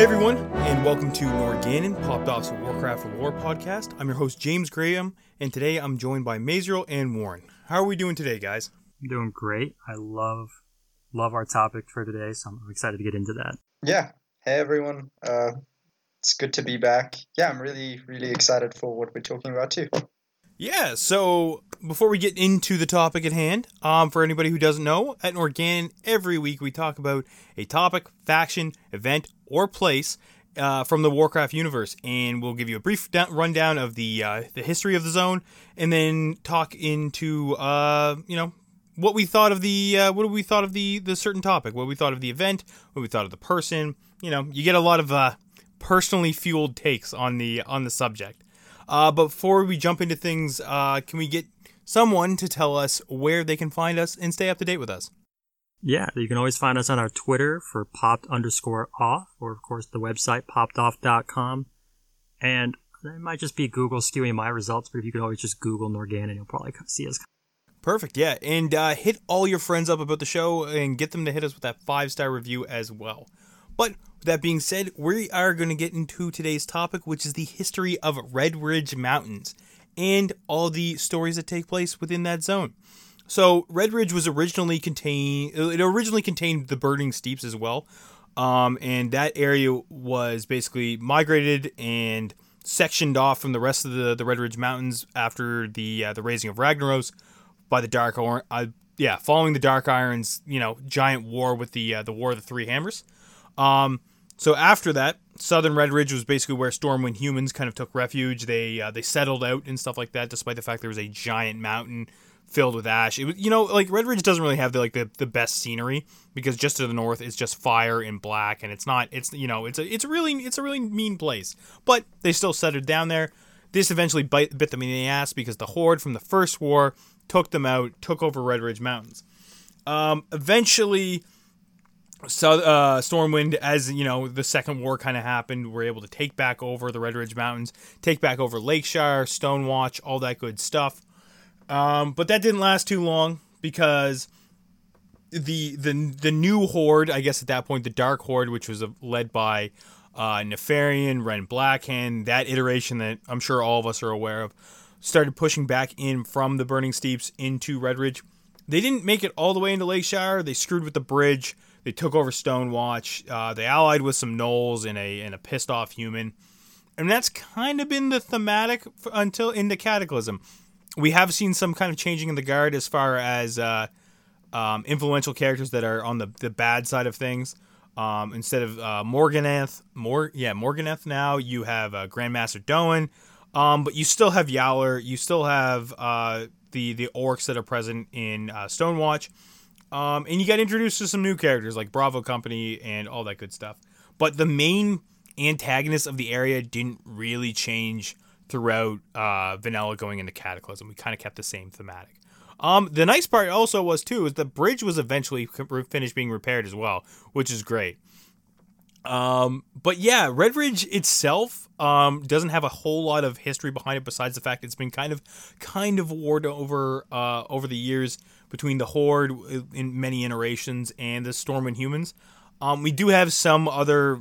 Hey everyone, and welcome to Norgannon, Popped Off's Warcraft Lore podcast. I'm your host James Graham, and today I'm joined by Mazriel and Warren. How are we doing today, guys? I'm doing great. I love love our topic for today, so I'm excited to get into that. Yeah. Hey everyone. Uh, it's good to be back. Yeah, I'm really, really excited for what we're talking about too. Yeah, so before we get into the topic at hand, um, for anybody who doesn't know, at Norgannon, every week we talk about a topic, faction, event, or place uh, from the Warcraft universe, and we'll give you a brief rundown of the uh, the history of the zone, and then talk into uh, you know what we thought of the uh, what we thought of the the certain topic, what we thought of the event, what we thought of the person. You know, you get a lot of uh, personally fueled takes on the on the subject. Uh, before we jump into things, uh, can we get someone to tell us where they can find us and stay up to date with us? Yeah, you can always find us on our Twitter for popped underscore off, or of course the website poppedoff.com. And it might just be Google skewing my results, but if you can always just Google Norgan and you'll probably see us. Perfect, yeah. And uh, hit all your friends up about the show and get them to hit us with that five star review as well. But that being said, we are going to get into today's topic, which is the history of Red Ridge Mountains and all the stories that take place within that zone. So Red Ridge was originally contained. It originally contained the Burning Steppes as well, um, and that area was basically migrated and sectioned off from the rest of the, the Red Ridge Mountains after the uh, the raising of Ragnaros by the Dark Iron. Uh, yeah, following the Dark Irons, you know, giant war with the uh, the War of the Three Hammers. Um, so after that, Southern Red Ridge was basically where Stormwind humans kind of took refuge. They uh, they settled out and stuff like that, despite the fact there was a giant mountain filled with ash. It was, you know, like Red Ridge doesn't really have the like the, the best scenery because just to the north it's just fire and black, and it's not. It's you know, it's a it's really it's a really mean place. But they still settled down there. This eventually bite, bit them in the ass because the horde from the first war took them out, took over Red Ridge Mountains. Um, eventually so uh, Stormwind, as you know, the second war kind of happened, We're able to take back over the Red Ridge Mountains, take back over Lakeshire, Stonewatch, all that good stuff. Um, but that didn't last too long because the the the new horde, I guess at that point, the Dark Horde, which was uh, led by uh, Nefarian, Rend Blackhand, that iteration that I'm sure all of us are aware of, started pushing back in from the Burning Steppes into Red Ridge. They didn't make it all the way into Lakeshire. They screwed with the bridge they took over Stonewatch. Uh, they allied with some gnolls and a and a pissed off human, and that's kind of been the thematic until into Cataclysm. We have seen some kind of changing in the guard as far as uh, um, influential characters that are on the, the bad side of things. Um, instead of uh, Morganeth, Mor- yeah, Morganeth now, you have uh, Grandmaster Doane, um, but you still have Yowler, you still have uh, the, the orcs that are present in uh, Stonewatch. Um, and you got introduced to some new characters like Bravo Company and all that good stuff. But the main antagonist of the area didn't really change throughout uh, Vanilla going into Cataclysm. We kind of kept the same thematic. Um, the nice part also was too is the bridge was eventually finished being repaired as well, which is great. Um, but yeah, Red Ridge itself um, doesn't have a whole lot of history behind it besides the fact it's been kind of kind of warred over uh, over the years between the Horde in many iterations and the Stormwind humans. Um, we do have some other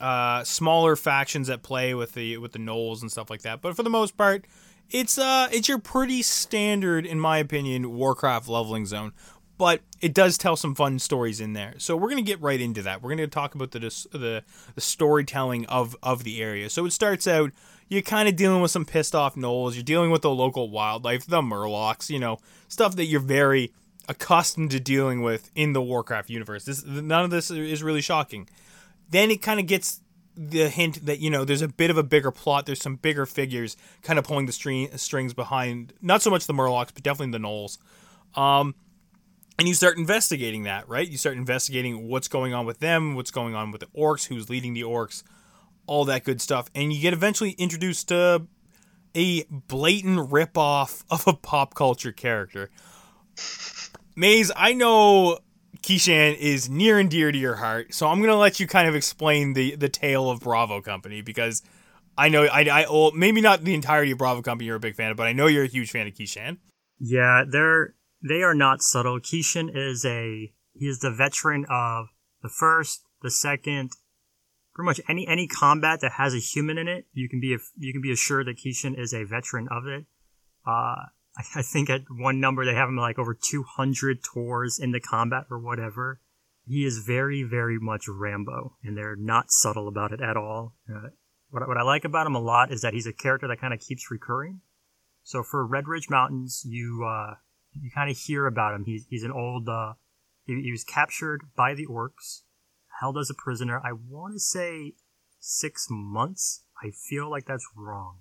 uh, smaller factions at play with the with the gnolls and stuff like that, but for the most part, it's uh it's your pretty standard, in my opinion, Warcraft leveling zone. But it does tell some fun stories in there, so we're gonna get right into that. We're gonna talk about the the, the storytelling of of the area. So it starts out you're kind of dealing with some pissed off gnolls. You're dealing with the local wildlife, the murlocs, you know, stuff that you're very accustomed to dealing with in the Warcraft universe. This none of this is really shocking. Then it kind of gets the hint that you know there's a bit of a bigger plot. There's some bigger figures kind of pulling the string, strings behind. Not so much the murlocs, but definitely the gnolls. Um, and you start investigating that, right? You start investigating what's going on with them, what's going on with the orcs, who's leading the orcs, all that good stuff. And you get eventually introduced to a blatant ripoff of a pop culture character. Maze, I know Keeshan is near and dear to your heart, so I'm gonna let you kind of explain the the tale of Bravo Company because I know I, I well, maybe not the entirety of Bravo Company you're a big fan of, but I know you're a huge fan of Keeshan. Yeah, they're they are not subtle. Keeshan is a he is the veteran of the first, the second, pretty much any any combat that has a human in it, you can be you can be assured that Keeshan is a veteran of it. Uh, I, I think at one number they have him like over 200 tours in the combat or whatever. He is very very much Rambo, and they're not subtle about it at all. Uh, what what I like about him a lot is that he's a character that kind of keeps recurring. So for Red Ridge Mountains, you uh, you kind of hear about him. He's he's an old uh, he, he was captured by the orcs held as a prisoner. I want to say six months. I feel like that's wrong.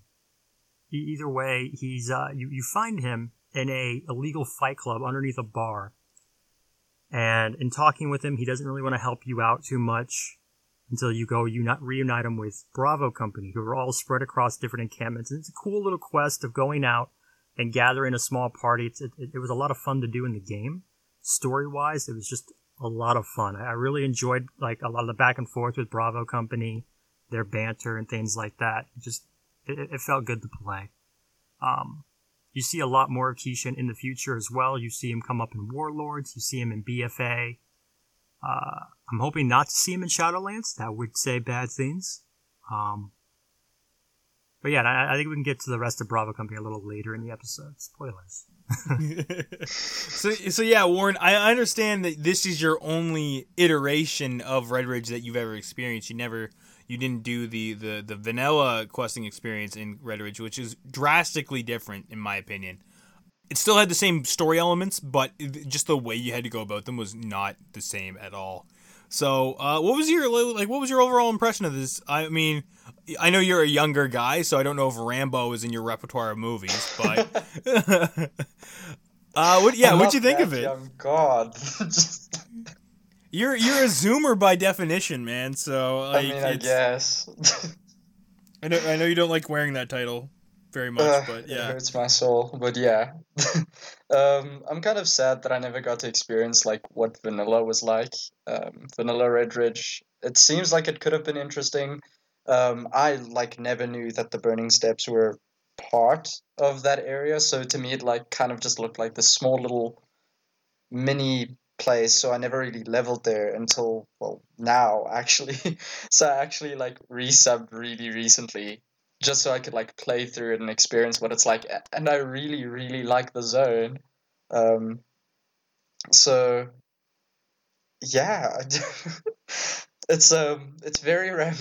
Either way, he's uh, you you find him in a illegal fight club underneath a bar, and in talking with him, he doesn't really want to help you out too much until you go unite, reunite him with Bravo Company, who are all spread across different encampments. And it's a cool little quest of going out and gathering a small party. It's, it, it was a lot of fun to do in the game. Story wise, it was just a lot of fun. I really enjoyed like a lot of the back and forth with Bravo Company, their banter and things like that. It just it, it felt good to play. Um, you see a lot more of Keeshan in the future as well. You see him come up in Warlords. You see him in BFA. Uh, I'm hoping not to see him in Shadowlands. That would say bad things. Um, but yeah, I, I, think we can get to the rest of Bravo Company a little later in the episode. Spoilers. so, so yeah, Warren, I understand that this is your only iteration of Red Ridge that you've ever experienced. You never, you didn't do the the the vanilla questing experience in Red Ridge, which is drastically different in my opinion. It still had the same story elements, but just the way you had to go about them was not the same at all. So, uh, what was your like? What was your overall impression of this? I mean, I know you're a younger guy, so I don't know if Rambo is in your repertoire of movies, but uh, what? Yeah, what'd you think of it? Young God, you're you're a zoomer by definition, man. So like, I mean, I guess. I know I know you don't like wearing that title very much, uh, but yeah, it hurts my soul. But yeah, um, I'm kind of sad that I never got to experience like what vanilla was like. Um, vanilla Red Ridge. It seems like it could have been interesting um, I like never knew that the burning steppes were part of that area. So to me, it like kind of just looked like this small little mini place. So I never really leveled there until well now actually. so I actually like resubbed really recently just so I could like play through it and experience what it's like. And I really really like the zone. Um, so yeah. it's um it's very Rambo.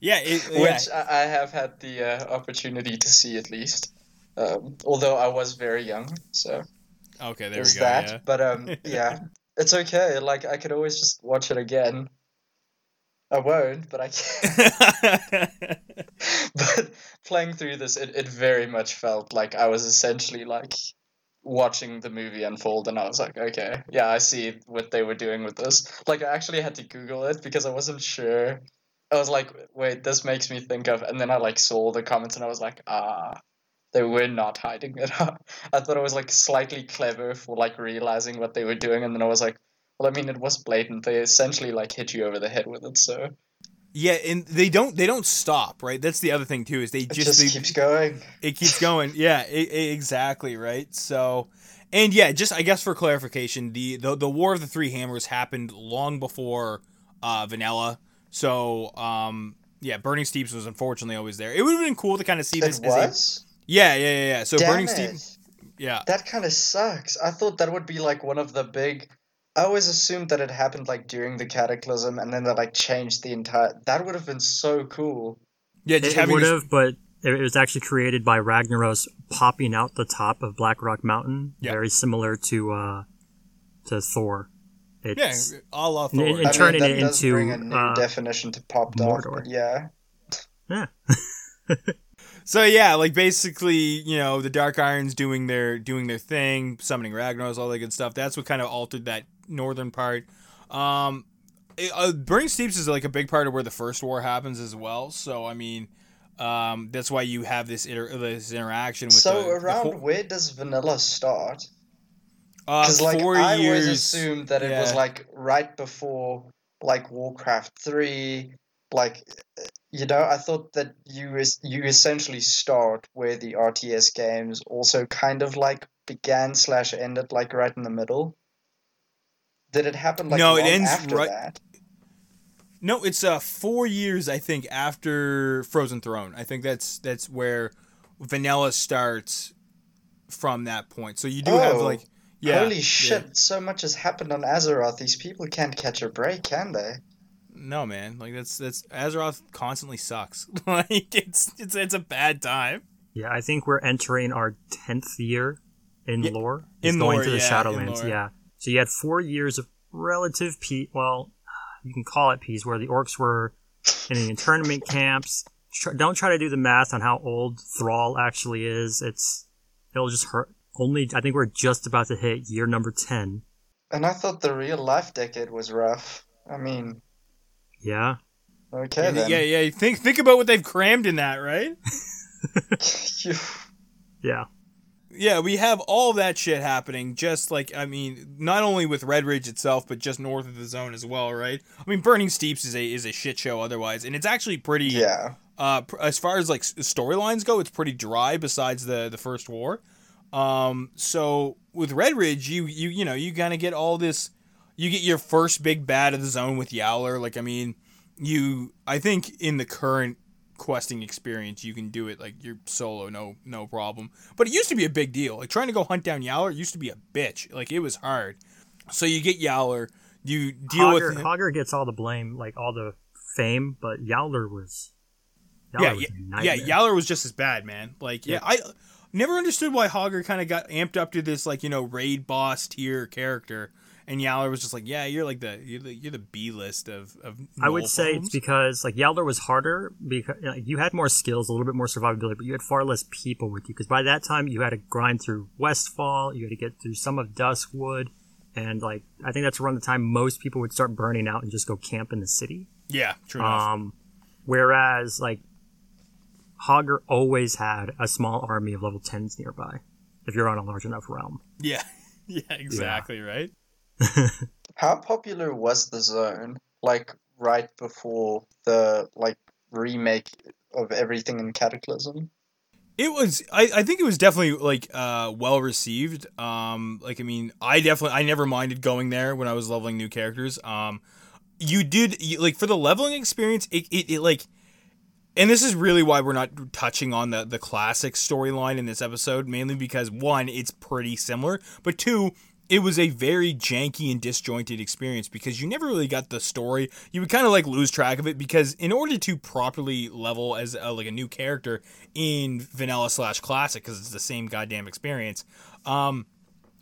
yeah, it, yeah, which I, I, have had the uh, opportunity to see at least. Um, although I was very young, so okay, there we go. That, yeah. but um, yeah, it's okay. Like I could always just watch it again. I won't, but I can. but playing through this, it, it very much felt like I was essentially like watching the movie unfold and I was like, okay, yeah, I see what they were doing with this. Like, I actually had to Google it because I wasn't sure. I was like, wait, this makes me think of, and then I like saw the comments and I was like, ah, they were not hiding it. I thought it was like slightly clever for like realizing what they were doing, and then I was like, well, I mean, it was blatant. They essentially like hit you over the head with it, so. Yeah, and they don't they don't stop, right? That's the other thing too is they just, just they, keeps going. It keeps going. yeah, it, it, exactly, right? So and yeah, just I guess for clarification, the the, the War of the Three Hammers happened long before uh, Vanilla. So um yeah, Burning Steppes was unfortunately always there. It would have been cool to kind of see it this was? Yeah, yeah, yeah, yeah. So Damn Burning. Steppes Yeah. That kind of sucks. I thought that would be like one of the big I always assumed that it happened like during the cataclysm, and then they like changed the entire. That would have been so cool. Yeah, just it, would have, but it was actually created by Ragnaros popping out the top of Blackrock Mountain, yeah. very similar to uh, to Thor. It's, yeah, all of Thor. And, and turning mean, it into bring a new uh, definition to popped Mordor. off. yeah. Yeah. so yeah, like basically, you know, the Dark Irons doing their doing their thing, summoning Ragnaros, all that good stuff. That's what kind of altered that northern part. Um, it, uh, Burning Steppes is like a big part of where the first war happens as well. So I mean, um, that's why you have this inter- this interaction with. So the, around the whole... where does vanilla start? Because uh, like I years, always assumed that it yeah. was like right before like Warcraft three, like you know, I thought that you is you essentially start where the RTS games also kind of like began slash ended, like right in the middle. Did it happen like no? It ends after right. That? No, it's uh four years I think after Frozen Throne. I think that's that's where Vanilla starts from that point. So you do have Oh, like yeah. Holy yeah. shit! So much has happened on Azeroth. These people can't catch a break, can they? No man, like that's that's Azeroth constantly sucks. like it's it's it's a bad time. Yeah, I think we're entering our tenth year in Yeah, lore. in It's going lore, to the yeah, in Shadowlands. lore. Yeah. So you had four years of relative peace. Well, you can call it peace, where the orcs were in the internment camps. Tr- Don't try to do the math on how old Thrall actually is. It's it'll just hurt. Only I think we're just about to hit year number ten. And I thought the real life decade was rough. I mean, Yeah. okay yeah, then. yeah, yeah. Think think about what they've crammed in that, right? Yeah. Yeah, we have all that shit happening. Just like I mean, not only with Red Ridge itself, but just north of the zone as well, right? I mean, Burning Steppes is a is a shit show otherwise, and it's actually pretty. yeah. Uh, pr- as far as like s- storylines go, it's pretty dry. Besides the the first war, um, so with Red Ridge, you you you know you kind of get all this. You get your first big bad of the zone with Yowler. Like I mean, you I think in the current questing experience, you can do it like you're solo, no no problem. But it used to be a big deal. Like trying to go hunt down Yowler used to be a bitch. Like it was hard. So you get Yowler, you deal Hogger, with him. Hogger gets all the blame, like all the fame, but Yowler was. Yowler yeah, was yeah, yeah. Yowler was just as bad, man. Like, yeah, I never understood why Hogger kind of got amped up to this like you know raid boss tier character, and Yowler was just like, yeah, you're like the you're the, you're the B list of of. I would say it's because like Yowler was harder because you, you had more skills, a little bit more survivability, but you had far less people with you. Because by that time, you had to grind through Westfall, you had to get through some of Duskwood, and like I think that's around the time most people would start burning out and just go camp in the city. yeah, true enough. Um, whereas like Hogger always had a small army of level tens nearby. If you're on a large enough realm, yeah, yeah, exactly right. How popular was the zone? Like right before the like remake of everything in Cataclysm? It was I, I think it was definitely like uh well received. Um like I mean, I definitely I never minded going there when I was leveling new characters. Um you did you, like for the leveling experience it, it, it like and this is really why we're not touching on the the classic storyline in this episode mainly because one it's pretty similar but two it was a very janky and disjointed experience because you never really got the story you would kind of like lose track of it because in order to properly level as a, like a new character in vanilla slash classic because it's the same goddamn experience um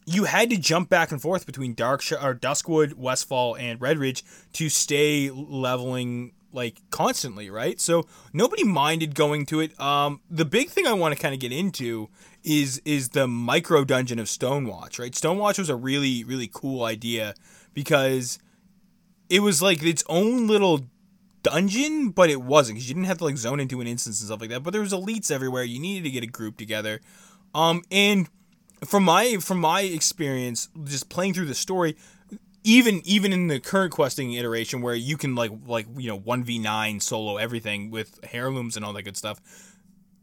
you had to jump back and forth between Dark Sh- or Duskwood, Westfall, and Redridge to stay leveling like constantly, right? So nobody minded going to it. Um, the big thing I want to kind of get into is is the micro dungeon of Stonewatch, right? Stonewatch was a really really cool idea because it was like its own little dungeon, but it wasn't because you didn't have to like zone into an instance and stuff like that. But there was elites everywhere. You needed to get a group together, um, and from my from my experience, just playing through the story, even even in the current questing iteration where you can like like you know one v nine solo everything with heirlooms and all that good stuff,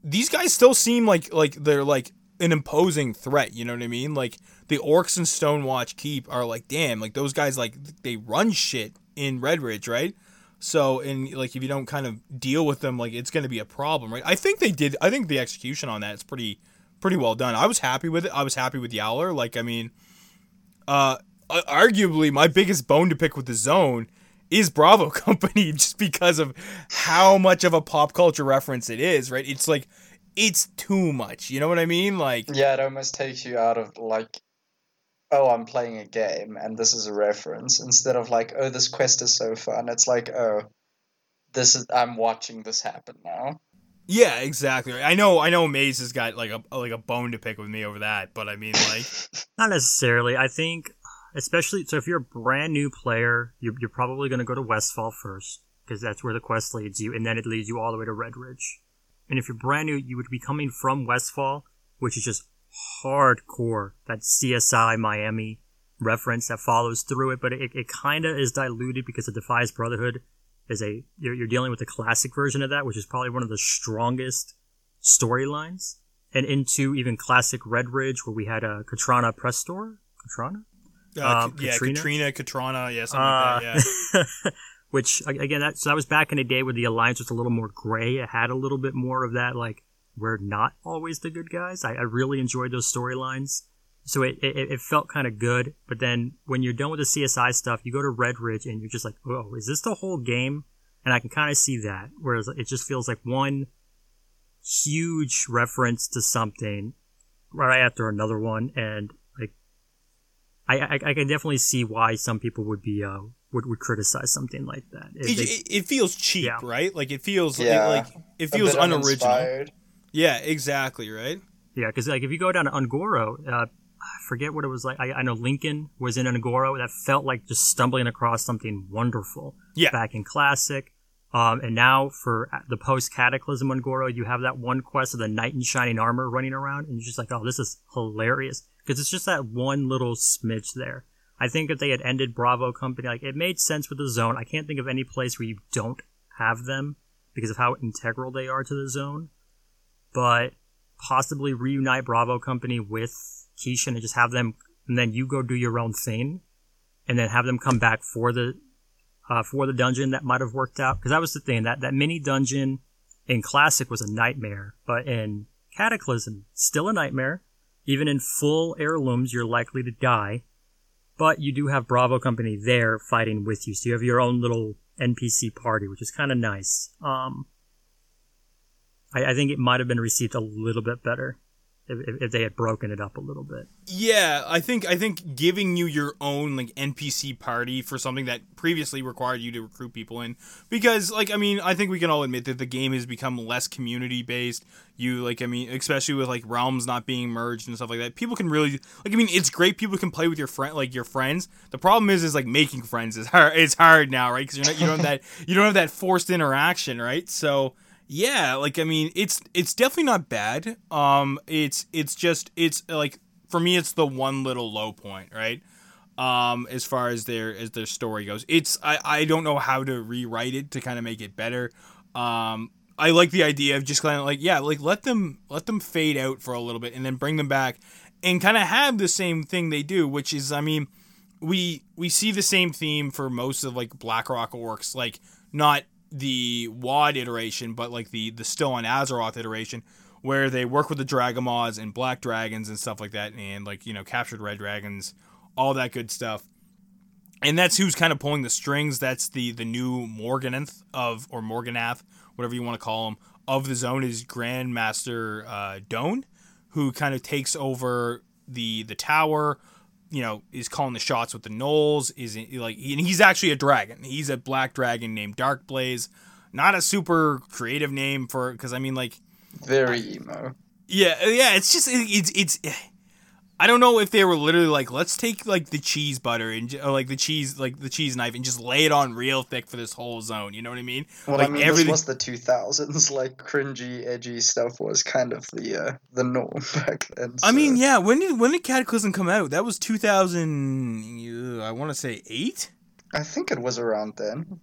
these guys still seem like like they're like an imposing threat. You know what I mean? Like the orcs and Stonewatch Keep are like, damn, like those guys like they run shit in Red Ridge, right? So and like if you don't kind of deal with them, like it's gonna be a problem, right? I think they did. I think the execution on that is pretty pretty well done. I was happy with it. I was happy with Yowler. Like I mean, uh, uh, arguably my biggest bone to pick with the zone is Bravo Company just because of how much of a pop culture reference it is, right? It's like it's too much. You know what I mean? Like Yeah, it almost takes you out of like, oh, I'm playing a game and this is a reference instead of like, oh, this quest is so fun. It's like, oh, this is I'm watching this happen now. yeah, exactly. I know I know Maze has got like a like a bone to pick with me over that, but I mean like Not necessarily. I think, especially so if you're a brand new player, you're, you're probably going to go to Westfall first because that's where the quest leads you, and then it leads you all the way to Red Ridge. And if you're brand new, you would be coming from Westfall, which is just hardcore that CSI Miami reference that follows through it, but it, it kind of is diluted because the Defias Brotherhood is a you're, you're dealing with the classic version of that, which is probably one of the strongest storylines. And into even classic Red Ridge, where we had a Katrana Prestor. Katrana? Uh, Um, yeah, Katrina? Katrina, yeah, something like that. Yeah. which again, that so that was back in the day where the alliance was a little more gray. It had a little bit more of that, like we're not always the good guys. I, I really enjoyed those storylines. So it, it, it felt kind of good, but then when you're done with the CSI stuff, you go to Red Ridge and you're just like, oh, is this the whole game? And I can kind of see that. Whereas it just feels like one huge reference to something right after another one, and I I, I can definitely see why some people would be uh would, would criticize something like that. It, they- it, it feels cheap, Yeah. right? Like it feels Yeah. like, like it feels unoriginal. uninspired. Yeah, exactly, right? Yeah, because like if you go down to Un'Goro, uh, I forget what it was like. I, I know Linken was in Un'Goro. That felt like just stumbling across something wonderful. Yeah. Back in Classic. Um, and now for the post Cataclysm Un'Goro, you have that one quest of the knight in shining armor running around, and you're just like, oh, this is hilarious because it's just that one little smidge there. I think if they had ended Bravo Company, like it made sense with the zone. I can't think of any place where you don't have them because of how integral they are to the zone. But possibly reunite Bravo Company with Keeshan and just have them, and then you go do your own thing, and then have them come back for the uh, for the dungeon. That might have worked out because that was the thing that that mini dungeon in Classic was a nightmare, but in Cataclysm still a nightmare. Even in full heirlooms, you're likely to die, but you do have Bravo Company there fighting with you, so you have your own little NPC party, which is kind of nice. Um, I, I think it might have been received a little bit better if, if, they had broken it up a little bit. Yeah, I think I think giving you your own like NPC party for something that previously required you to recruit people in because like I mean, I think we can all admit that the game has become less community based. You like I mean, especially with like realms not being merged and stuff like that. People can really like I mean, it's great people can play with your friend like your friends. The problem is is like making friends is hard it's hard now, right? Cuz you're not you don't have that you don't have that forced interaction, right? So yeah, like I mean, it's it's definitely not bad. Um, it's it's just it's like for me, it's the one little low point, right? Um, as far as their as their story goes, it's I I don't know how to rewrite it to kind of make it better. Um, I like the idea of just kind of like yeah, like let them let them fade out for a little bit and then bring them back and kind of have the same thing they do, which is I mean, we we see the same theme for most of like BlackRock orcs, like not the WoD iteration, but like the the still on Azeroth iteration, where they work with the Dragonmaws and Black Dragons and stuff like that, and like you know captured Red Dragons, all that good stuff. And that's who's kind of pulling the strings. That's the the new Morganath of or Morganath, whatever you want to call him, of the zone is Grandmaster uh, Doane, who kind of takes over the the tower you know, is calling the shots with the gnolls. Is like, and he's actually a dragon. He's a black dragon named Dark Blaze. Not a super creative name for, because I mean, like, Very emo. yeah, yeah. It's just it's it's. I don't know if they were literally like, let's take like the cheese butter and or, like the cheese like the cheese knife and just lay it on real thick for this whole zone. You know what I mean? Well, like I mean, everything- this was the 2000s. Like cringy, edgy stuff was kind of the uh, the norm back then. I mean, yeah. When did when did Cataclysm come out? That was two thousand. I want to say eight. I think it was around then.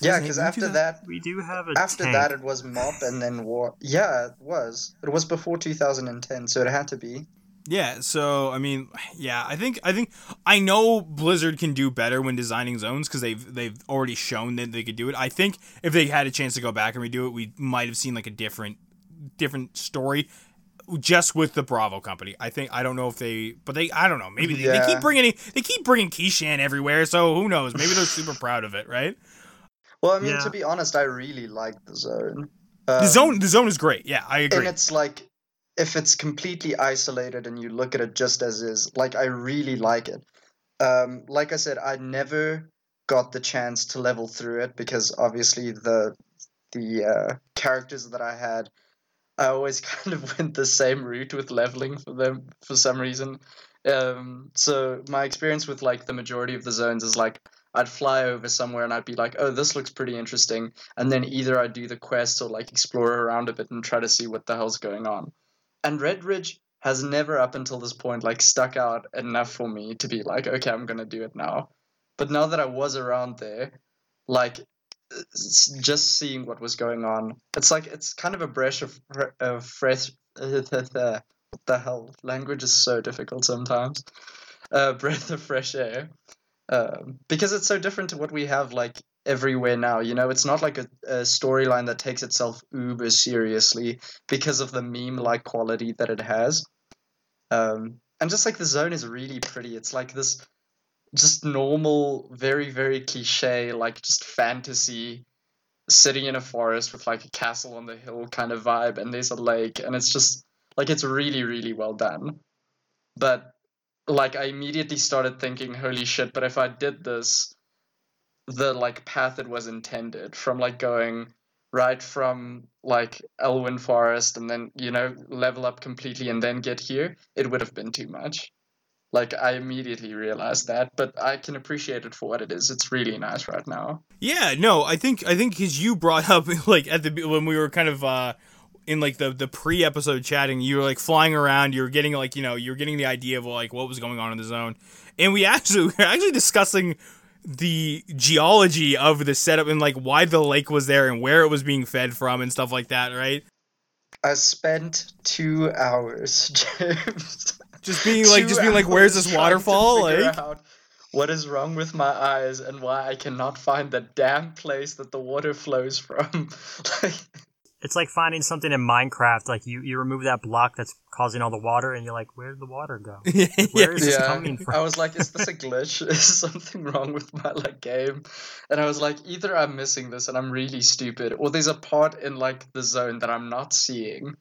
Yeah, because 2008, after 2000? that, We do have a after tank. that, it was Mop, and then War. Yeah, it was. It was before 2010, so it had to be. Yeah, so I mean, yeah, I think I think I know Blizzard can do better when designing zones because they've they've already shown that they could do it. I think if they had a chance to go back and redo it, we might have seen like a different different story just with the Bravo company. I think I don't know if they, but they I don't know. Maybe they, they keep bringing they keep bringing Keeshan everywhere, so who knows? Maybe they're super proud of it, right? Well, I mean, Yeah. to be honest, I really like the zone. The Um, zone the zone is great. Yeah, I agree. and it's like if it's completely isolated and you look at it just as is like i really like it um like i said i never got the chance to level through it because obviously the the uh, characters that i had i always kind of went the same route with leveling for them for some reason um so my experience with like the majority of the zones is like I'd fly over somewhere and I'd be like, oh, this looks pretty interesting. And then either I'd do the quest or like explore around a bit and try to see what the hell's going on. And Red Ridge has never up until this point like stuck out enough for me to be like, okay, I'm gonna do it now. But now that I was around there, like just seeing what was going on, it's like it's kind of a breath of, of fresh. what the hell? Language is so difficult sometimes. Uh, breath of fresh air. um, because it's so different to what we have like everywhere now. You know, it's not like a, a storyline that takes itself uber seriously because of the meme-like quality that it has. Um, and just like the zone is really pretty. It's like this just normal, very very cliche, like just fantasy sitting in a forest with like a castle on the hill kind of vibe, and there's a lake, and it's just like it's really really well done. But like I immediately started thinking, holy shit! But if I did this, the like path it was intended from like going right from like Elwynn Forest and then you know level up completely and then get here, it would have been too much. Like I immediately realized that, but I can appreciate it for what it is. It's really nice right now. Yeah, no, I think I think because you brought up like at the when we were kind of uh in like the the pre-episode chatting, you were like flying around, you were getting like you know you were getting the idea of like what was going on in the zone, and we actually we were actually discussing the geology of the setup and like why the lake was there and where it was being fed from and stuff like that, right? I spent two hours, James. Just being like, just being like, where's this waterfall? Like, what is wrong with my eyes and why I cannot find the damn place that the water flows from? like, it's like finding something in Minecraft. Like you, you remove that block that's causing all the water, and you're like, where did the water go? Like, where is yeah. this coming from? I was like, is this a glitch? is something wrong with my like game? And I was like, either I'm missing this and I'm really stupid, or there's a part in like the zone that I'm not seeing.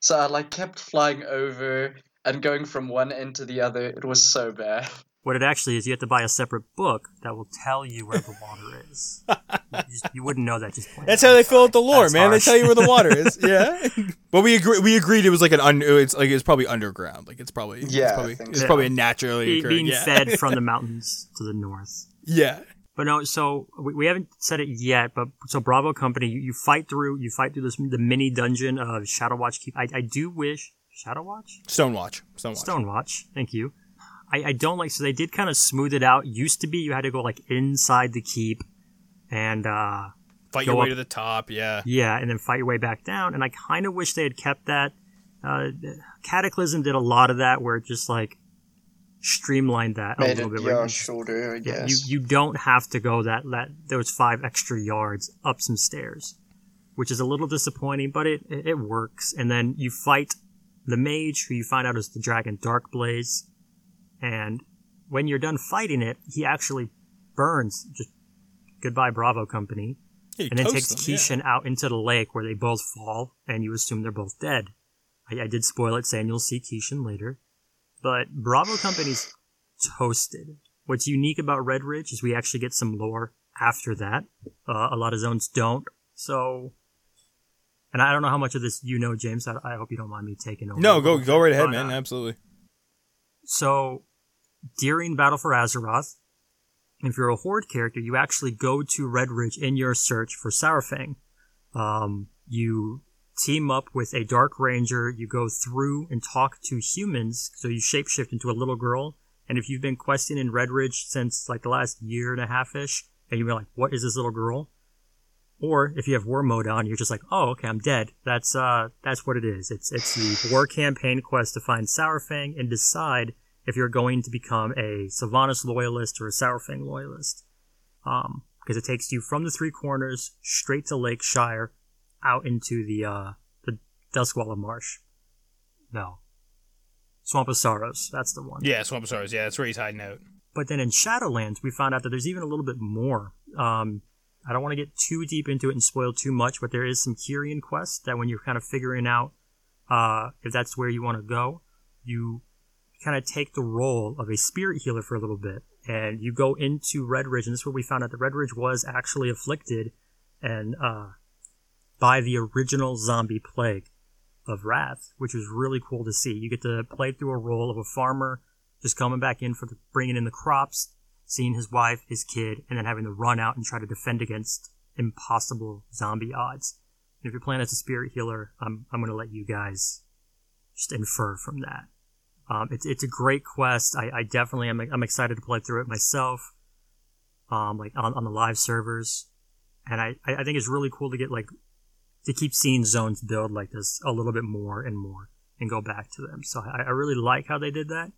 So I like kept flying over and going from one end to the other. It was so bad. What it actually is, you have to buy a separate book that will tell you where the water is. you, just, you wouldn't know that just. That's how they fill out the lore, That's man. harsh. They tell you where the water is. Yeah, but we agree. We agreed it was like an un. It's like it's probably underground. Like it's probably Yeah, It's probably, think it's so. probably a naturally Be- occurring. being yeah. fed from the mountains to the north. yeah. But no, so we, we haven't said it yet. But so Bravo Company, you, you fight through, you fight through this the mini dungeon of Shadow Watch Keep. I, I do wish Shadow Watch, Stone Watch, Stone Watch, Stone Watch. Thank you. I, I don't like so they did kind of smooth it out. Used to be you had to go like inside the keep, and uh Fight your way up- to the top. Yeah. yeah, and then fight your way back down. And I kind of wish they had kept that. Uh, Cataclysm did a lot of that, where it just like streamlined that a little it bit. where yeah you- shorter, I Yeah, guess. you you don't have to go that that those five extra yards up some stairs, which is a little disappointing, but it it, it works. And then you fight the mage, who you find out is the dragon Darkblaze, and when you're done fighting it, he actually burns. Just goodbye, Bravo Company, Yeah, and then takes them, yeah. Keeshan out into the lake where they both fall, and you assume they're both dead. I, I did spoil it, saying you'll see Keeshan later, but Bravo Company's toasted. What's unique about Red Ridge is we actually get some lore after that. Uh, a lot of zones don't. So, and I don't know how much of this you know, James. I, I hope you don't mind me taking over. No, go go right ahead, man. uh, Absolutely. so, during Battle for Azeroth, if you're a Horde character, you actually go to Red Ridge in your search for Saurfang. Um, you team up with a Dark Ranger, you go through and talk to humans, so you shapeshift into a little girl. And if you've been questing in Red Ridge since like the last year and a half ish, and you're like, what is this little girl? Or if you have war mode on, you're just like, oh, okay, I'm dead. That's uh, that's what it is. It's it's the war campaign quest to find Saurfang and decide if you're going to become a Sylvanas loyalist or a Saurfang loyalist. Um, because it takes you from the three corners straight to Lake Shire, out into the uh the Dustwallow Marsh. No, Swamp of Sorrows. That's the one. Yeah, Swamp of Stars. Yeah, that's where he's hiding out. But then in Shadowlands, we found out that there's even a little bit more. Um, I don't want to get too deep into it and spoil too much, but there is some Kyrian quests that when you're kind of figuring out uh, if that's where you want to go, you kind of take the role of a spirit healer for a little bit. And you go into Red Ridge, and this is where we found out that Red Ridge was actually afflicted and uh, by the original zombie plague of Wrath, which was really cool to see. You get to play through a role of a farmer just coming back in for the, bringing in the crops, seeing his wife, his kid, and then having to run out and try to defend against impossible zombie odds. And if you're playing as a spirit healer, I'm I'm going to let you guys just infer from that. Um, it's it's a great quest. I, I definitely am I'm excited to play through it myself. Um, like on, on the live servers, and I I think it's really cool to get like to keep seeing zones build like this a little bit more and more and go back to them. So I, I really like how they did that.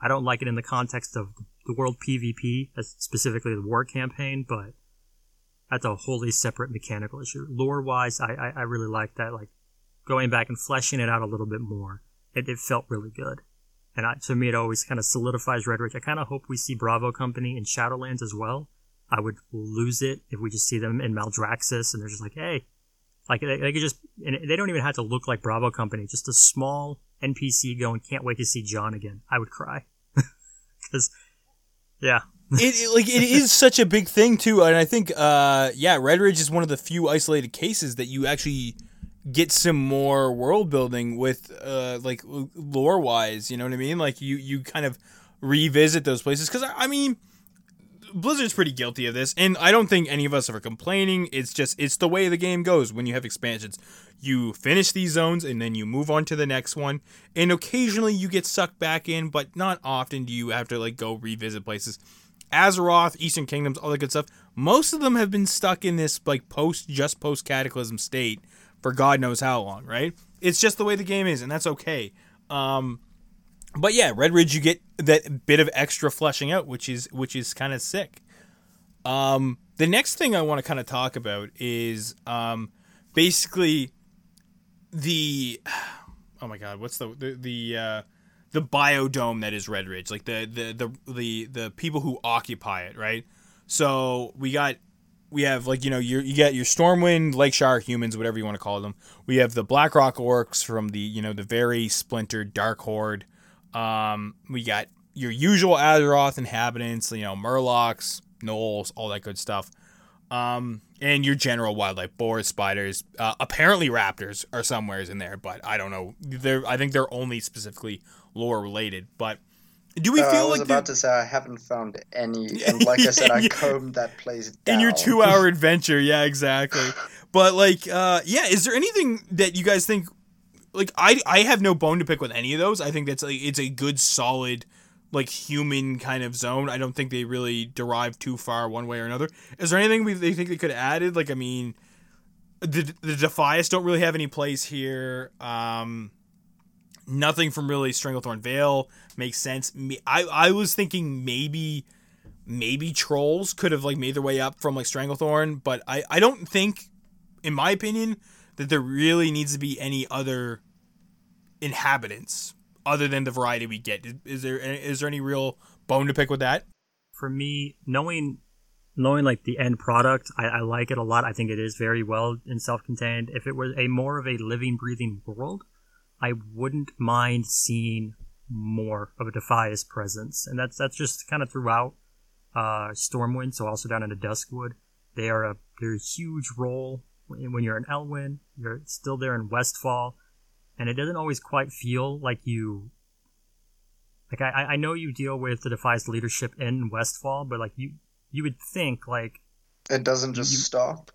I don't like it in the context of the world PvP, specifically the war campaign, but that's a wholly separate mechanical issue. Lore wise, I, I, I really like that. Like going back and fleshing it out a little bit more, it, it felt really good. And I, to me, it always kind of solidifies Red Ridge. I kind of hope we see Bravo Company in Shadowlands as well. I would lose it if we just see them in Maldraxxus and they're just like, hey, like they, they could just, and they don't even have to look like Bravo Company. Just a small NPC going, can't wait to see John again. I would cry because, yeah. it, it, like it is such a big thing too, and I think, uh, yeah, Red Ridge is one of the few isolated cases that you actually get some more world building with uh like lore wise you know what i mean? Like you you kind of revisit those places. Because I, I mean blizzard's pretty guilty of this and i don't think any of us are complaining. It's just it's the way the game goes. When you have expansions you finish these zones and then you move on to the next one. And occasionally you get sucked back in but not often do you have to like go revisit places. Azeroth eastern kingdoms all that good stuff most of them have been stuck in this like post just post cataclysm state for God knows how long, right? It's just the way the game is, and that's okay. Um, but yeah, Red Ridge, you get that bit of extra fleshing out, which is which is kind of sick. Um, the next thing I want to kind of talk about is um, basically the oh my god, what's the the the uh, the biodome that is Red Ridge, like the the the the the people who occupy it, right? So we got we have like you know you you get your Stormwind, Lake Lakeshire humans, whatever you want to call them. We have the Blackrock orcs from the you know the very splintered Dark Horde. Um, we got your usual Azeroth inhabitants, you know Murlocs, gnolls, all that good stuff. Um, and your general wildlife, boars, spiders. Uh, apparently, raptors are somewheres in there, but I don't know. They're I think they're only specifically lore related, but do we uh, feel I was like about to say I haven't found any, and like I said, I combed that place down. in your two hour adventure yeah exactly. But like uh yeah is there anything that you guys think like i i have no bone to pick with any of those. I think that's like it's a good solid like human kind of zone. I don't think they really derive too far one way or another. Is there anything we, they think they could have added? Like i mean the the defias don't really have any place here. Um nothing from really stranglethorn vale makes sense i i was thinking maybe maybe trolls could have like made their way up from like Stranglethorn, but I I don't think, in my opinion, that there really needs to be any other inhabitants other than the variety we get. Is, there is there any real bone to pick with that? for me, knowing knowing like the end product, I, I like it a lot. I think it is very well and self-contained. If it was a more of a living, breathing world, I wouldn't mind seeing more of a Defias presence, and that's that's just kind of throughout uh, Stormwind. So also down into Duskwood, they are a they're a huge role when you're in Elwynn. You're still there in Westfall, and it doesn't always quite feel like you like I, I know you deal with the Defias leadership in Westfall, but like you you would think like It doesn't just You- stop.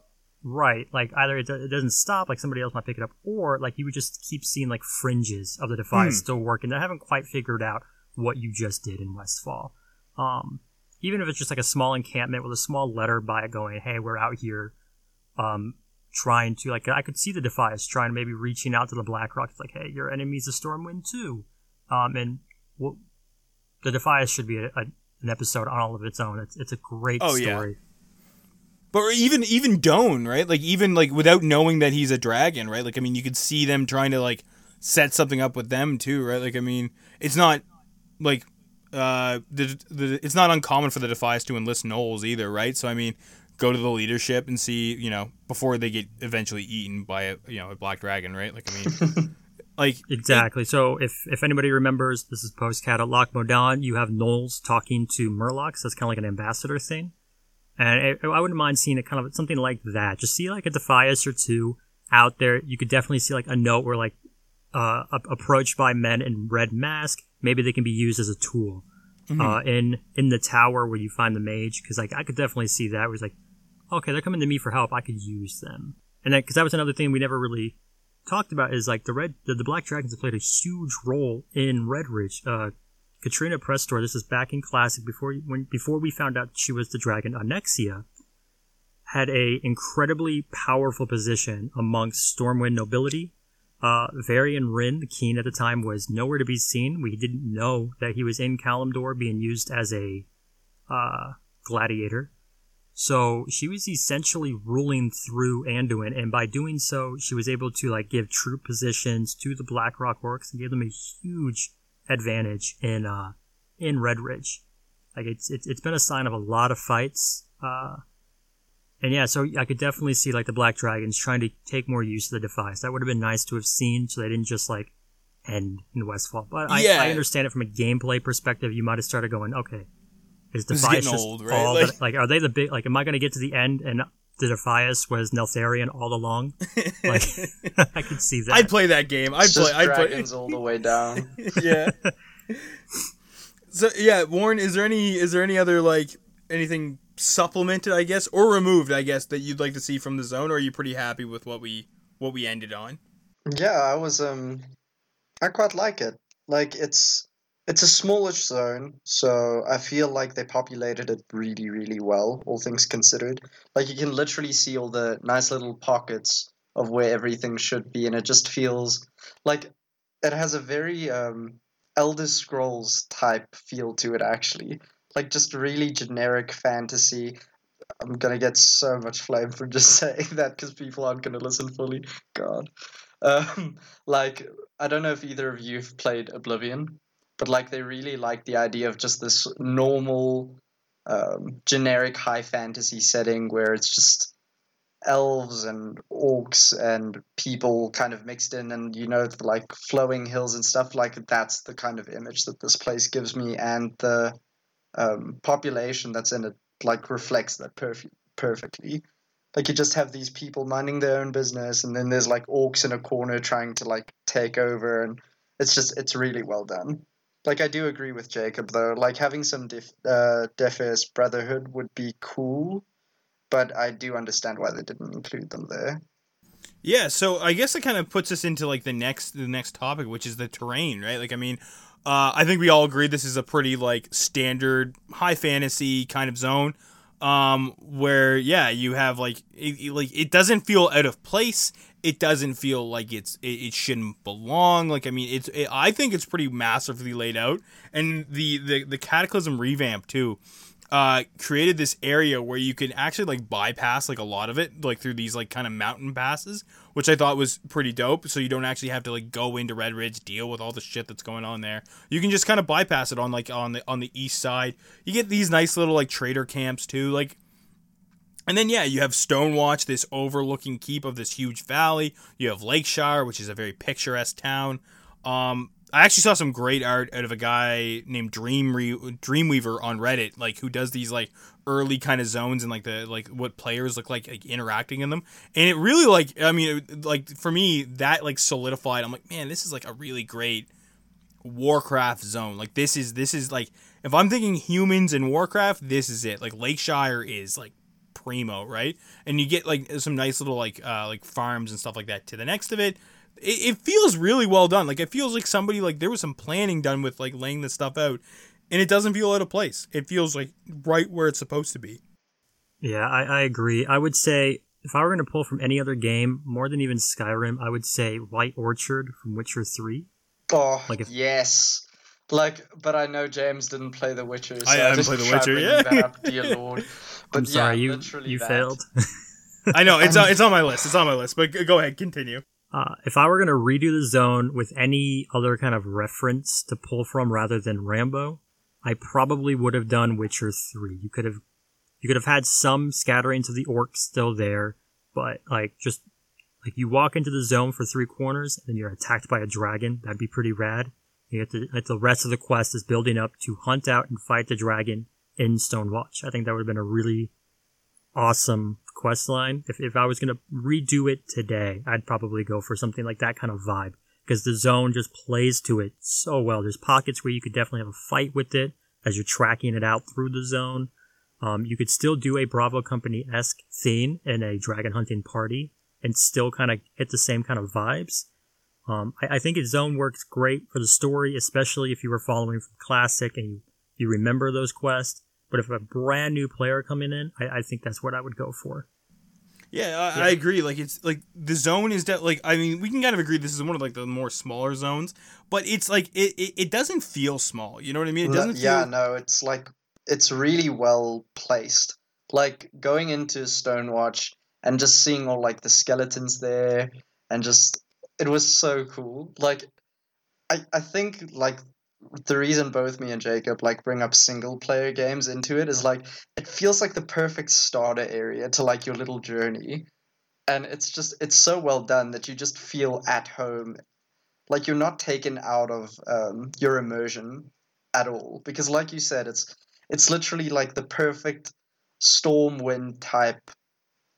Right like either it, it doesn't stop like somebody else might pick it up or like you would just keep seeing like fringes of the Defias Hmm. still working. I haven't quite figured out what you just did in Westfall. Um, even if it's just like a small encampment with a small letter by it going, "Hey, we're out here." Um, trying to like I could see the Defias trying maybe reaching out to the Blackrock. It's like, hey, your enemy's a Stormwind too. Um, and what the Defias should be a, a, an episode on all of its own. It's it's a great Oh, yeah. story. But even even Doane, right? Like even like without knowing that he's a dragon, right? Like I mean, you could see them trying to like set something up with them too, right? Like I mean, it's not like uh the, the it's not uncommon for the Defias to enlist gnolls either, right? So I mean, go to the leadership and see, you know, before they get eventually eaten by a you know a black dragon, right? Like I mean, like Exactly. So if if anybody remembers, this is post cat at Loch Modan. You have gnolls talking to Murlocs. That's kind of like an ambassador thing, and it, I wouldn't mind seeing it kind of something like that. Just see like a Defias or two out there. You could definitely see like a note where like uh, approached by men in red mask. Maybe they can be used as a tool uh, in in the tower where you find the mage. Because like I could definitely see that. It's like, okay, they're coming to me for help. I could use them. And then because that was another thing we never really talked about is like the red the, the black dragons have played a huge role in red ridge uh katrina prestor this is back in classic before when before we found out she was the dragon onyxia had a incredibly powerful position amongst stormwind nobility. Uh varian wrynn the king at the time was nowhere to be seen. We didn't know that he was in kalimdor being used as a uh, gladiator. So she was essentially ruling through Anduin, and by doing so, she was able to like give troop positions to the Blackrock Orcs and gave them a huge advantage in uh, in Redridge. Like it's, it's it's been a sign of a lot of fights. Uh, and yeah, so I could definitely see like the Black Dragons trying to take more use of the Defias. That would have been nice to have seen, so they didn't just like end in Westfall. But I, Yeah. I understand it from a gameplay perspective. You might have started going, okay, is This is Defias getting just old, right? all Like- like are they the big like? Am I going to get to the end and the Defias was Neltharion all along? Like I could see that. I'd play that game. I'd It's play. just I'd play. all the way down. yeah. so yeah, Warren, is there any is there any other like anything supplemented, I guess, or removed, I guess, that you'd like to see from the zone, or are you pretty happy with what we what we ended on? Yeah, I was um I quite like it. Like it's it's a smallish zone, so I feel like they populated it really, really well, all things considered. Like you can literally see all the nice little pockets of where everything should be, and it just feels like it has a very um Elder Scrolls type feel to it actually. Like just really generic fantasy. I'm gonna get so much flame for just saying that because people aren't gonna listen fully. God. Um, like I don't know if either of you have played Oblivion, but like they really like the idea of just this normal, um, generic high fantasy setting where it's just elves and orcs and people kind of mixed in, and you know like flowing hills and stuff. Like that's the kind of image that this place gives me, and the um, population that's in it like reflects that perf- perfectly. Like you just have these people minding their own business, and then there's like orcs in a corner trying to like take over, and it's just it's really well done. Like I do agree with Jacob though. Like having some def- uh, Brotherhood would be cool, but I do understand why they didn't include them there. Yeah, so I guess it kind of puts us into like the next the next topic, which is the terrain, right? Like, I mean, uh, I think we all agree this is a pretty like standard high fantasy kind of zone, um, where yeah, you have like it- like it doesn't feel out of place. It doesn't feel like it's it, it shouldn't belong. Like, I mean, it's it, I think it's pretty massively laid out, and the the the Cataclysm revamp too uh, created this area where you can actually like bypass like a lot of it like through these like kind of mountain passes which i thought was pretty dope. So you don't actually have to like go into redridge deal with all the shit that's going on there. You can just kind of bypass it on like on the on the east side. You get these nice little like trader camps too. Like and then yeah, you have Stonewatch, this overlooking keep of this huge valley. You have Lakeshire, which is a very picturesque town. Um, I actually saw some great art out of a guy named Dream Re- Dreamweaver on Reddit, like who does these like early kind of zones and like the like what players look like, like interacting in them. And it really like I mean like for me that like solidified. I'm like, man, this is like a really great Warcraft zone. Like this is this is like if I'm thinking humans in Warcraft, this is it. Like Lakeshire is like primo, right? And you get like some nice little like uh like farms and stuff like that to the next of it. It, it feels really well done. Like it feels like somebody like there was some planning done with like laying this stuff out, and it doesn't feel out of place. It feels like right where it's supposed to be. Yeah, I, I agree. I would say if I were going to pull from any other game, more than even Skyrim, I would say White Orchard from Witcher 3. Oh, Like if- yes. Like, but I know James didn't play The Witcher. So I haven't just played The Witcher, yeah. That up, dear Lord. But I'm sorry, yeah, you you that. failed. I know it's on, it's on my list. It's on my list. But go ahead, continue. Uh, if I were going to redo the zone with any other kind of reference to pull from rather than Rambo, I probably would have done Witcher 3. You could have you could have had some scatterings of the orcs still there, but like just like you walk into the zone for three corners and then you're attacked by a dragon. That'd be pretty rad. To, the rest of the quest is building up to hunt out and fight the dragon in Stonewatch. I think that would have been a really awesome quest line. If, if I was going to redo it today, I'd probably go for something like that kind of vibe because the zone just plays to it so well. There's pockets where you could definitely have a fight with it as you're tracking it out through the zone. Um, you could still do a Bravo Company esque theme in a dragon hunting party and still kind of hit the same kind of vibes. Um, I, I think its zone works great for the story, especially if you were following from classic and you, you remember those quests. But if a brand new player coming in, I, I think that's what I would go for. Yeah, I, I agree. Like it's like the zone is that like I mean we can kind of agree this is one of like the more smaller zones, but it's like it, it, it doesn't feel small. You know what I mean? It doesn't yeah, feel no, it's like it's really well placed. Like going into Stonewatch and just seeing all like the skeletons there and just it was so cool. Like I I think like the reason both me and Jacob like bring up single player games into it is like it feels like the perfect starter area to like your little journey. And it's just it's so well done that you just feel at home. Like you're not taken out of um, your immersion at all. Because like you said, it's it's literally like the perfect Stormwind type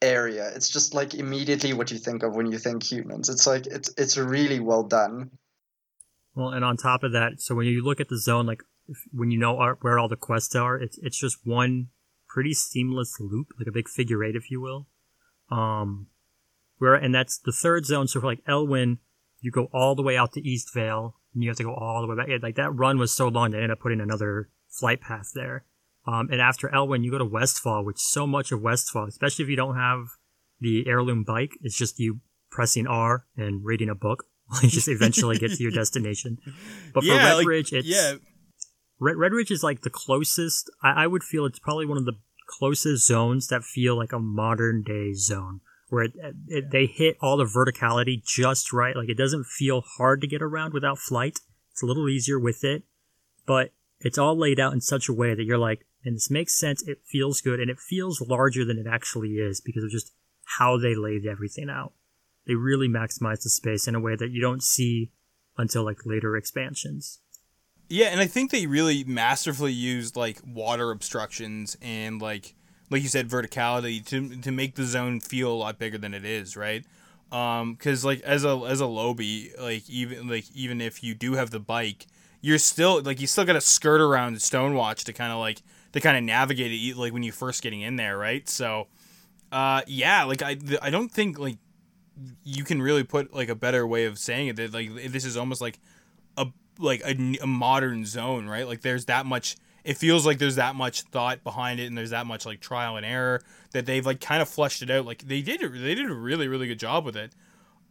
area. It's just like immediately what you think of when you think humans. It's like it's it's really well done. Well, and on top of that, so when you look at the zone, like if, when you know where all the quests are, it's it's just one pretty seamless loop, like a big figure eight, if you will. Um, where and that's the third zone. So for like Elwynn, you go all the way out to Eastvale, and you have to go all the way back. Like that run was so long, they ended up putting another flight path there. Um, and after Elwynn, you go to Westfall, which so much of Westfall, especially if you don't have the heirloom bike, it's just you pressing R and reading a book. you just eventually get to your destination. But for Yeah, Red like- Ridge, it's yeah. Red, Redridge is like the closest. I, I would feel it's probably one of the closest zones that feel like a modern day zone, where it, it, they hit all the verticality just right. Like it doesn't feel hard to get around without flight. It's a little easier with it, but it's all laid out in such a way that you're like, and this makes sense. It feels good, and it feels larger than it actually is because of just how they laid everything out. They really maximize the space in a way that you don't see until like later expansions. Yeah, and I think they really masterfully used like water obstructions and like like you said verticality to to make the zone feel a lot bigger than it is, right? Um cuz like as a as a lowbie, like even like even if you do have the bike, you're still like you still got to skirt around Stonewatch to kind of like to kind of navigate it like when you're first getting in there, right? So uh yeah, like I I don't think like you can really put like a better way of saying it that like this is almost like a like a modern zone right? Like there's that much it feels like there's that much thought behind it and there's that much like trial and error that they've like kind of fleshed it out. Like they did they did a really really good job with it.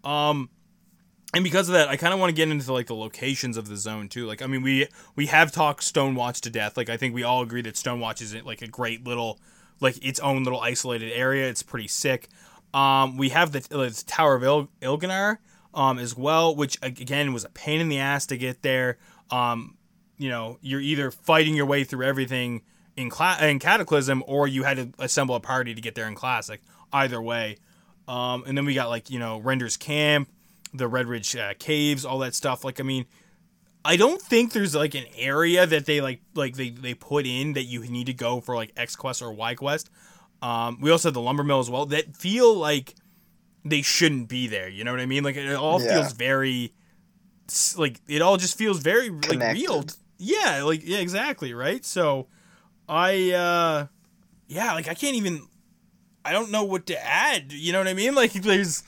Um and because of that i kind of want to get into like the locations of the zone too. Like i mean we we have talked stonewatch to death. Like i think we all agree that stonewatch is like a great little like its own little isolated area. It's pretty sick. Um, we have the, Tower of Il- Ilgalar um, as well, which again was a pain in the ass to get there. Um, you know, you're either fighting your way through everything in in Cataclysm, or you had to assemble a party to get there in Classic. Either way, um, and then we got like you know Render's Camp, the Redridge uh, Caves, all that stuff. Like, I mean, I don't think there's like an area that they like like they, they put in that you need to go for like X quest or Y quest. Um, we also have the lumber mill as well that feel like they shouldn't be there. You know what I mean? Like it all Yeah. feels very like it all just feels very like Connected. real. Yeah, like yeah, exactly, right? So I uh yeah, like I can't even I don't know what to add. You know what I mean? Like there's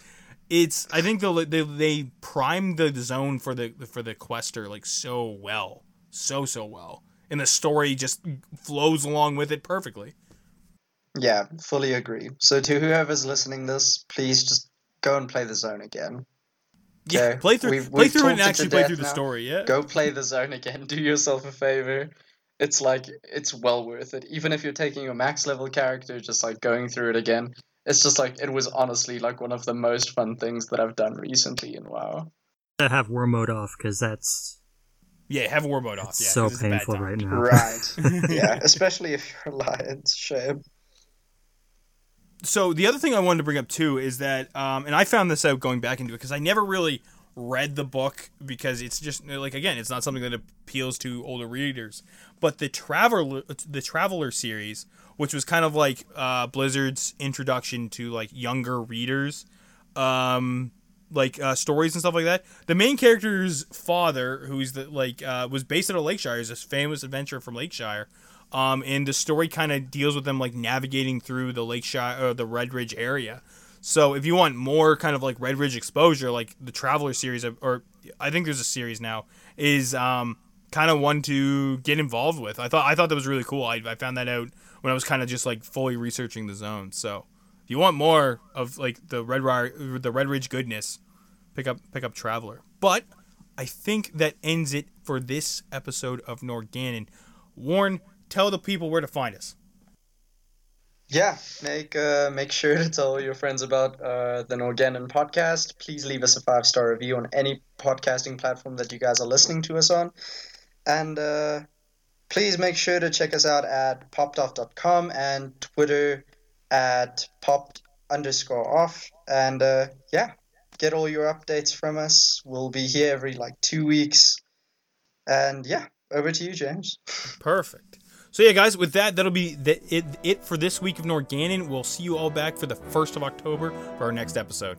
it's I think they they they primed the zone for the for the quester like so well. So so well. And the story just flows along with it perfectly. Yeah, fully agree. So to whoever's listening this, please just go and play the zone again. Yeah, play through we've- play we've through it and actually play through the now. story, yeah. Go play the zone again. Do yourself a favor. It's like it's well worth it. Even if you're taking your max level character, just like going through it again. It's just like it was honestly like one of the most fun things that I've done recently in WoW. To have war mode off because that's Yeah, have war mode off. it's Yeah, so 'cause it's a bad painful time. right now. Right. yeah, especially if you're Alliance. Shame. so the other thing I wanted to bring up too is that, um, and I found this out going back into it because I never really read the book because it's just like again, it's not something that appeals to older readers. But the traveler, the Traveler series, which was kind of like uh, Blizzard's introduction to like younger readers, um, like uh, stories and stuff like that. The main character's father, who's the like, uh, was based out of Lakeshire, is this famous adventurer from Lakeshire. Um, and the story kind of deals with them like navigating through the Lakeshire or the Redridge area. So if you want more kind of like Redridge exposure, like the Traveler series, or I think there's a series now, is um, kind of one to get involved with. I thought I thought that was really cool. I, I found that out when I was kind of just like fully researching the zone. So if you want more of like the Red Ri- the Redridge goodness, pick up pick up Traveler. But I think that ends it for this episode of Norgannon. Warren, tell the people where to find us. Yeah, make uh, make sure to tell your friends about uh, the Norgannon podcast. Please leave us a five star review on any podcasting platform that you guys are listening to us on, and uh, please make sure to check us out at poppedoff.com and Twitter at popped underscore off. And uh, yeah, get all your updates from us. We'll be here every like two weeks. And yeah, over to you, James. Perfect. So yeah, guys, with that, that'll be the, it, it for this week of Norgannon. We'll see you all back for the first of October for our next episode.